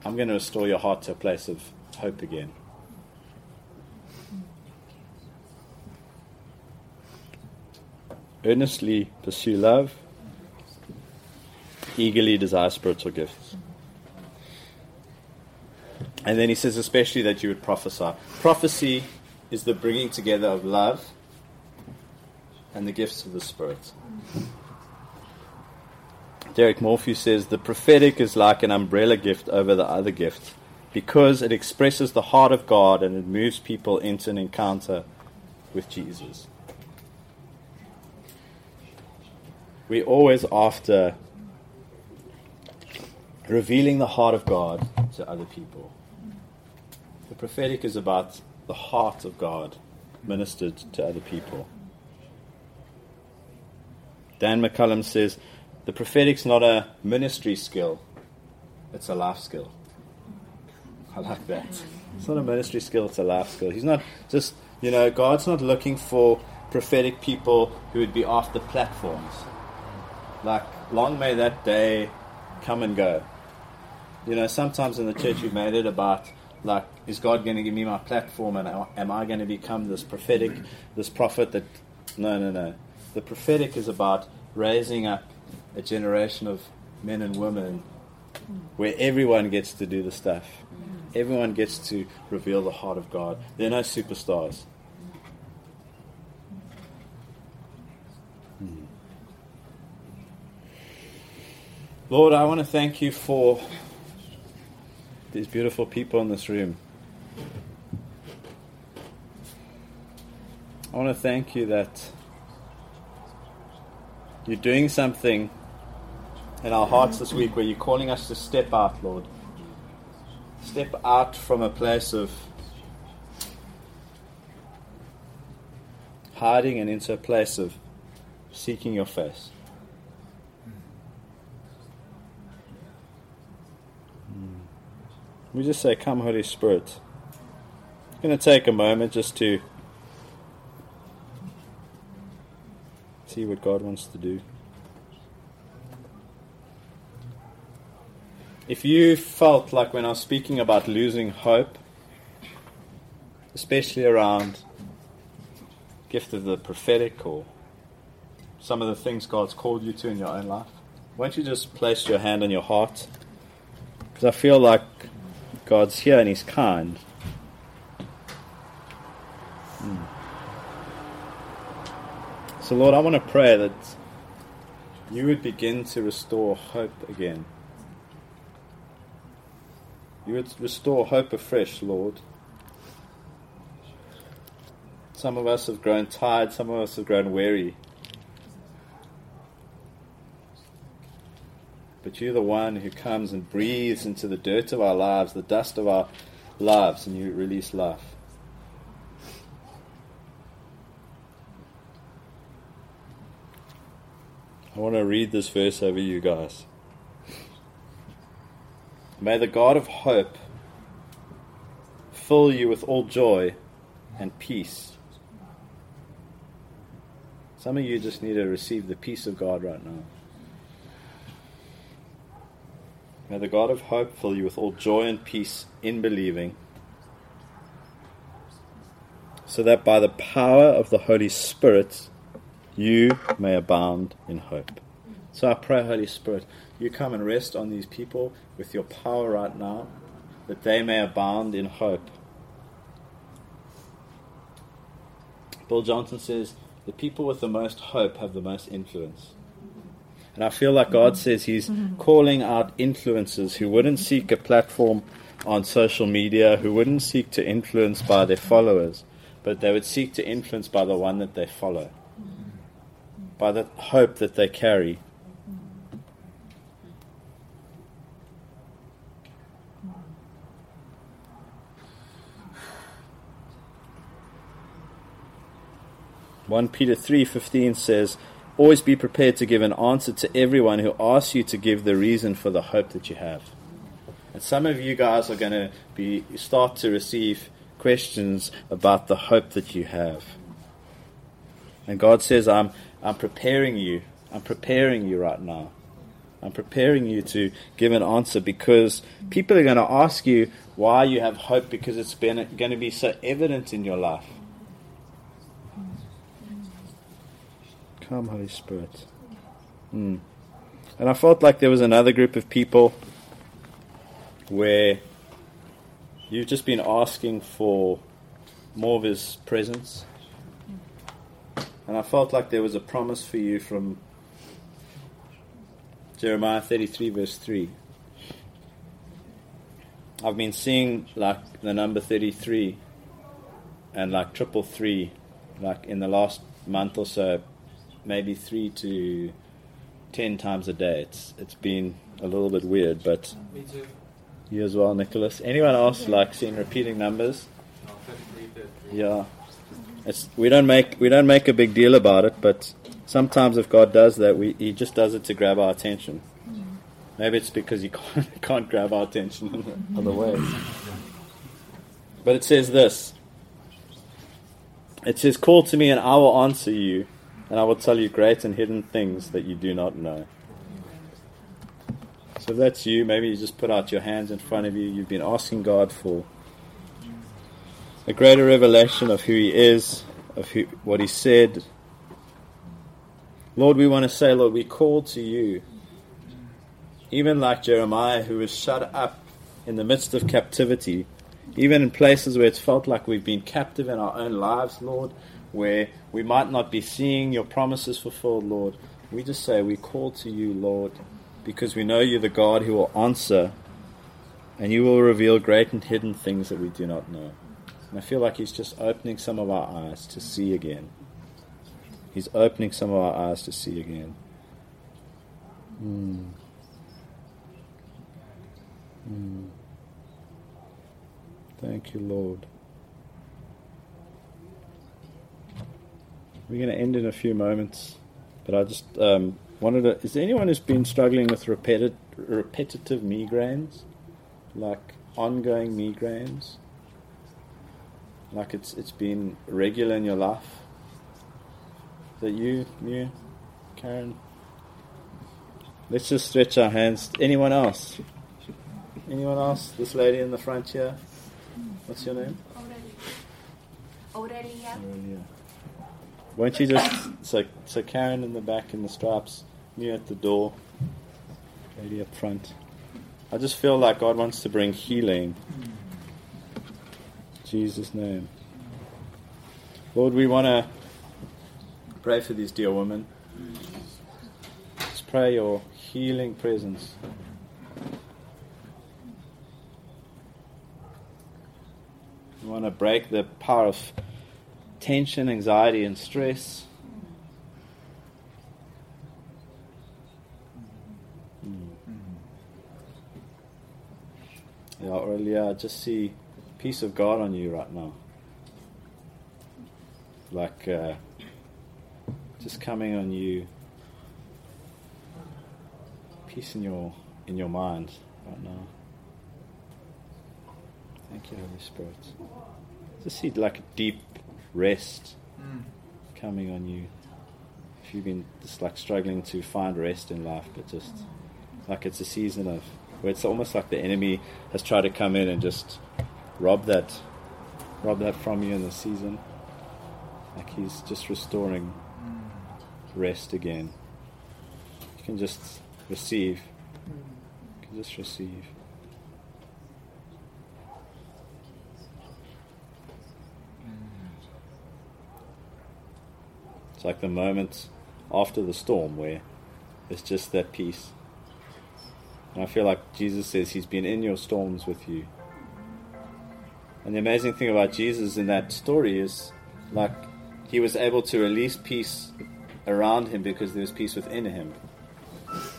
I'm going to restore your heart to a place of hope again. Earnestly pursue love, eagerly desire spiritual gifts. And then he says, especially that you would prophesy. Prophecy is the bringing together of love and the gifts of the Spirit. Derek Morphew says, the prophetic is like an umbrella gift over the other gift because it expresses the heart of God and it moves people into an encounter with Jesus. We're always after revealing the heart of God to other people. The prophetic is about the heart of God ministered to other people. Dan McCollam says the prophetic's not a ministry skill, it's a life skill. I like that. It's not a ministry skill, it's a life skill. He's not just, you know, God's not looking for prophetic people who would be off the platforms. Like, long may that day come and go. You know, sometimes in the church we've made it about like, is God going to give me my platform and am I going to become this prophetic, this prophet that. No, no, no. The prophetic is about raising up a generation of men and women where everyone gets to do the stuff. Everyone gets to reveal the heart of God. They're no superstars. Lord, I want to thank you for these beautiful people in this room. I want to thank you that you're doing something in our hearts this week where you're calling us to step out, Lord. Step out from a place of hiding and into a place of seeking your face. We just say, Come, Holy Spirit. I'm going to take a moment just to see what God wants to do. If you felt like when I was speaking about losing hope, especially around gift of the prophetic or some of the things God's called you to in your own life, won't you just place your hand on your heart? Because I feel like God's here and He's kind. Hmm. So, Lord, I want to pray that you would begin to restore hope again. You would restore hope afresh, Lord. Some of us have grown tired, some of us have grown weary. But you're the one who comes and breathes into the dirt of our lives, the dust of our lives, and you release life. I want to read this verse over you guys. May the God of hope fill you with all joy and peace. Some of you just need to receive the peace of God right now. May the God of hope fill you with all joy and peace in believing, so that by the power of the Holy Spirit you may abound in hope. So I pray, Holy Spirit, you come and rest on these people with your power right now, that they may abound in hope. Bill Johnson says, the people with the most hope have the most influence. And I feel like God says He's calling out influencers who wouldn't seek a platform on social media, who wouldn't seek to influence by their followers, but they would seek to influence by the one that they follow, by the hope that they carry. One Peter three fifteen says, Always be prepared to give an answer to everyone who asks you to give the reason for the hope that you have. And some of you guys are going to be start to receive questions about the hope that you have. And God says, I'm, I'm preparing you. I'm preparing you right now. I'm preparing you to give an answer because people are going to ask you why you have hope because it's been going to be so evident in your life. Come, Holy Spirit. Mm. And I felt like there was another group of people where you've just been asking for more of His presence. And I felt like there was a promise for you from Jeremiah 33, verse 3. I've been seeing like the number 33 and like triple three, like in the last month or so, maybe three to ten times a day. It's it's been a little bit weird, but Me too. you as well, Nicholas. Anyone else like seeing repeating numbers? No, 33, 33. Yeah, it's we don't make we don't make a big deal about it, but sometimes if God does that, we He just does it to grab our attention. Mm-hmm. Maybe it's because He can't, can't grab our attention in other ways. But it says this. It says, "Call to me, and I will answer you, and I will tell you great and hidden things that you do not know." So if that's you. Maybe you just put out your hands in front of you. You've been asking God for a greater revelation of who He is, of who, what He said. Lord, we want to say, Lord, we call to you. Even like Jeremiah, who was shut up in the midst of captivity, even in places where it's felt like we've been captive in our own lives, Lord, where we might not be seeing your promises fulfilled, Lord. We just say, we call to you, Lord, because we know you're the God who will answer and you will reveal great and hidden things that we do not know. And I feel like He's just opening some of our eyes to see again. He's opening some of our eyes to see again. Mm. Mm. Thank you, Lord. We're going to end in a few moments, but I just um, wanted to. Is there anyone who's been struggling with repeti- repetitive migraines? Like ongoing migraines? Like it's it's been regular in your life? Is that you, you, Karen? Let's just stretch our hands. Anyone else? Anyone else? This lady in the front here. What's your name? Already, yeah. Aurelia. Won't you just so so Karen in the back in the stripes, me at the door, lady up front. I just feel like God wants to bring healing. In Jesus' name. Lord, we want to pray for these dear women. Just pray your healing presence. We want to break the power of tension, anxiety, and stress. Mm. Yeah, Aurelia, I just see peace of God on you right now. Like uh, just coming on you. Peace in your in your mind right now. Thank you, Holy Spirit. Just see like a deep rest Mm. coming on you. If you've been just like struggling to find rest in life, but just like it's a season of where it's almost like the enemy has tried to come in and just rob that, rob that from you in the season. Like he's just restoring rest again. You can just receive. You can just receive. Like the moments after the storm where it's just that peace. And I feel like Jesus says he's been in your storms with you. And the amazing thing about Jesus in that story is like he was able to release peace around him because there was peace within him.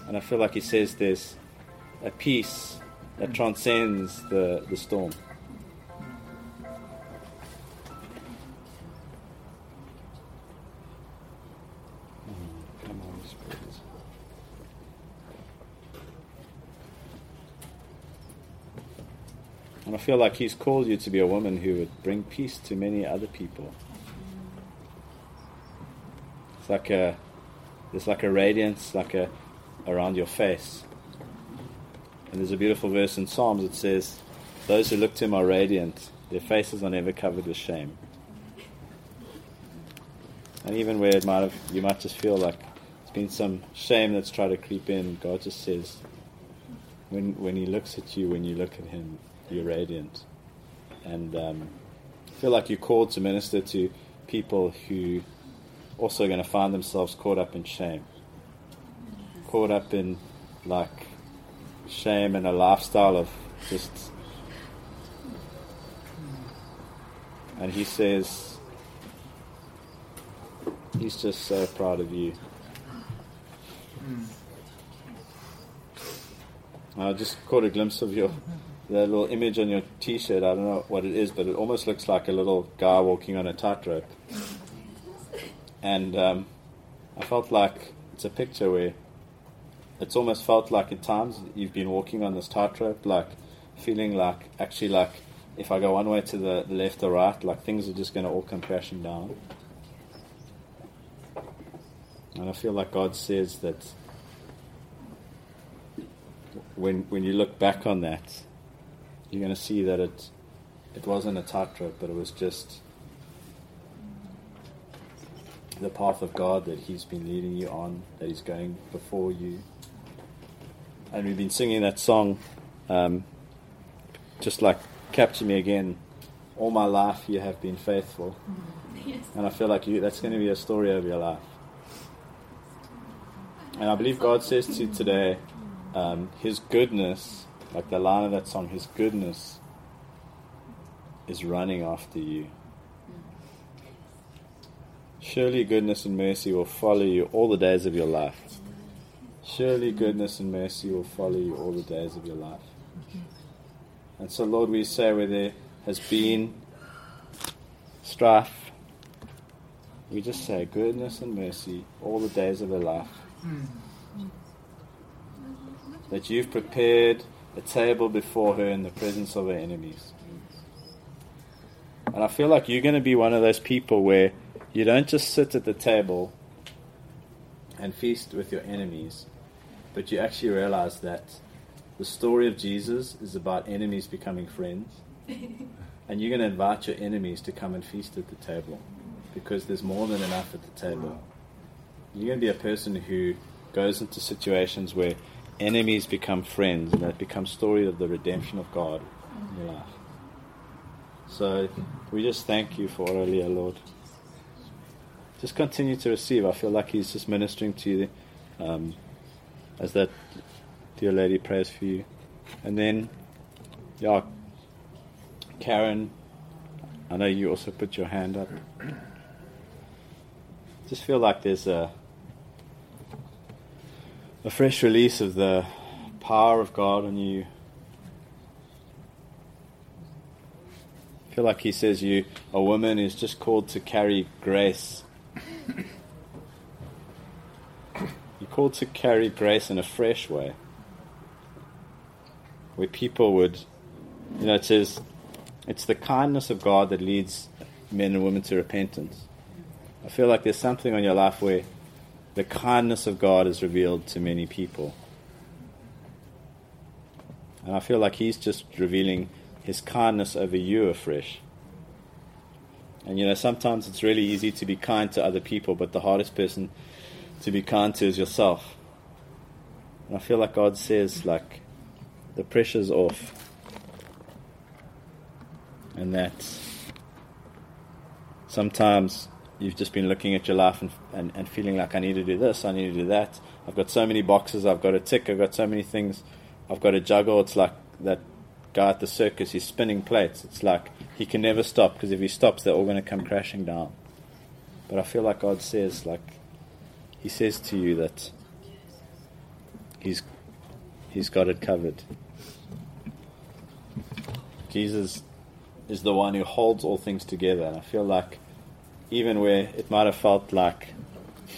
And I feel like he says there's a peace that transcends the, the storm. Feel like He's called you to be a woman who would bring peace to many other people. It's like a, there's like a radiance, like a, around your face. And there's a beautiful verse in Psalms that says, "Those who look to Him are radiant; their faces are never covered with shame." And even where it might have, you might just feel like it's been some shame that's tried to creep in. God just says, when when He looks at you, when you look at Him, you're radiant. And um, I feel like you're called to minister to people who also are going to find themselves caught up in shame, caught up in like shame and a lifestyle of just. And He says, He's just so proud of you. I just caught a glimpse of your the little image on your T-shirt. I don't know what it is, but it almost looks like a little guy walking on a tightrope. And um, I felt like it's a picture where it's almost felt like at times you've been walking on this tightrope, like feeling like actually like if I go one way to the, left or right, like things are just going to all come crashing down. And I feel like God says that when when you look back on that, you're going to see that it it wasn't a tightrope, but it was just the path of God that He's been leading you on, that He's going before you. And we've been singing that song, um, just like capture me again. All my life you have been faithful, Yes. and I feel like you, that's going to be a story of your life. And I believe God says to you today, um, His goodness, like the line of that song, His goodness is running after you. Surely goodness and mercy will follow you all the days of your life. Surely goodness and mercy will follow you all the days of your life. And so, Lord, we say where there has been strife, we just say goodness and mercy all the days of our life. Hmm. That you've prepared a table before her in the presence of her enemies. And I feel like you're going to be one of those people where you don't just sit at the table and feast with your enemies, but you actually realize that the story of Jesus is about enemies becoming friends. and you're going to invite your enemies to come and feast at the table because there's more than enough at the table. You're going to be a person who goes into situations where enemies become friends and it becomes story of the redemption of God in your life. So we just thank you for Aurelia, Lord. Just continue to receive. I feel like He's just ministering to you um, as that dear lady prays for you. And then, yeah, Karen, I know you also put your hand up. Just feel like there's a a fresh release of the power of God on you. feel like he says you, a woman is just called to carry grace. You're called to carry grace in a fresh way. Where people would, you know, it says, it's the kindness of God that leads men and women to repentance. I feel like there's something on your life where the kindness of God is revealed to many people. And I feel like He's just revealing His kindness over you afresh. And you know, sometimes it's really easy to be kind to other people, but the hardest person to be kind to is yourself. And I feel like God says, like, the pressure's off. And that sometimes you've just been looking at your life and, and, and feeling like I need to do this, I need to do that. I've got so many boxes, I've got to tick, I've got so many things I've got to juggle. It's like that guy at the circus, he's spinning plates. It's like he can never stop because if he stops, they're all going to come crashing down. But I feel like God says, like, He says to you that He's He's got it covered. Jesus is the one who holds all things together, and I feel like even where it might have felt like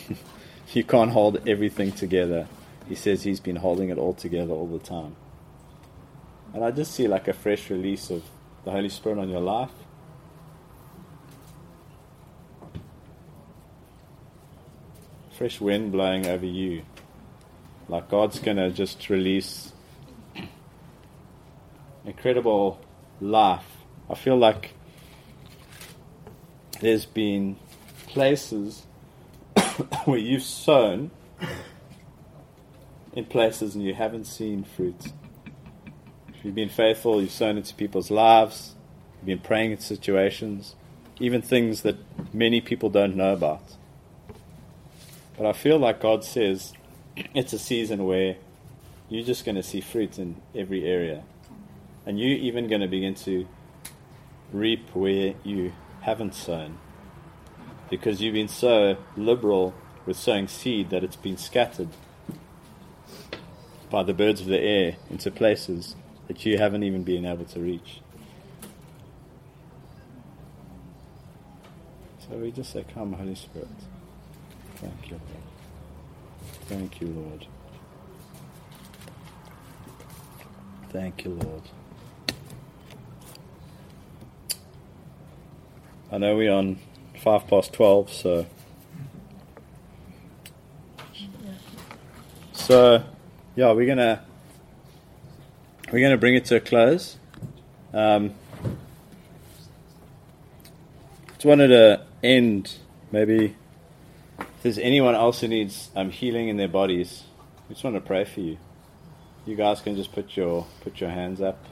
you can't hold everything together, he says he's been holding it all together all the time. And I just see like a fresh release of the Holy Spirit on your life. Fresh wind blowing over you. Like God's going to just release incredible life. I feel like there's been places where you've sown in places and you haven't seen fruit. You've been faithful, you've sown into people's lives, you've been praying in situations, even things that many people don't know about. But I feel like God says it's a season where you're just going to see fruit in every area. And you're even going to begin to reap where you haven't sown. Because you've been so liberal with sowing seed that it's been scattered by the birds of the air into places that you haven't even been able to reach. So we just say, Come, Holy Spirit. Thank you, Lord. Thank you, Lord. Thank you, Lord. I know we're on five past twelve, so. So, yeah, we're gonna we're gonna bring it to a close. Um, just wanted to end maybe if there's anyone else who needs um, healing in their bodies, we just want to pray for you. You guys can just put your put your hands up.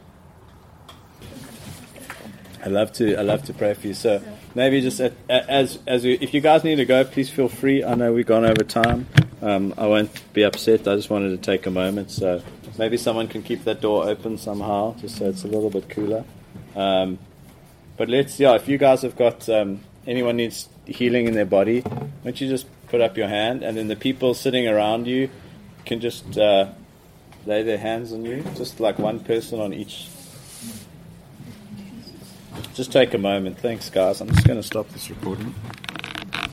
I love to I love to pray for you. So maybe just at, as as we, if you guys need to go, please feel free. I know we've gone over time. Um, I won't be upset. I just wanted to take a moment. So maybe someone can keep that door open somehow, just so it's a little bit cooler. Um, but let's yeah. If you guys have got um, anyone needs healing in their body, why don't you just put up your hand, and then the people sitting around you can just uh, lay their hands on you, just like one person on each just take a moment. Thanks, guys. I'm just going to stop this recording.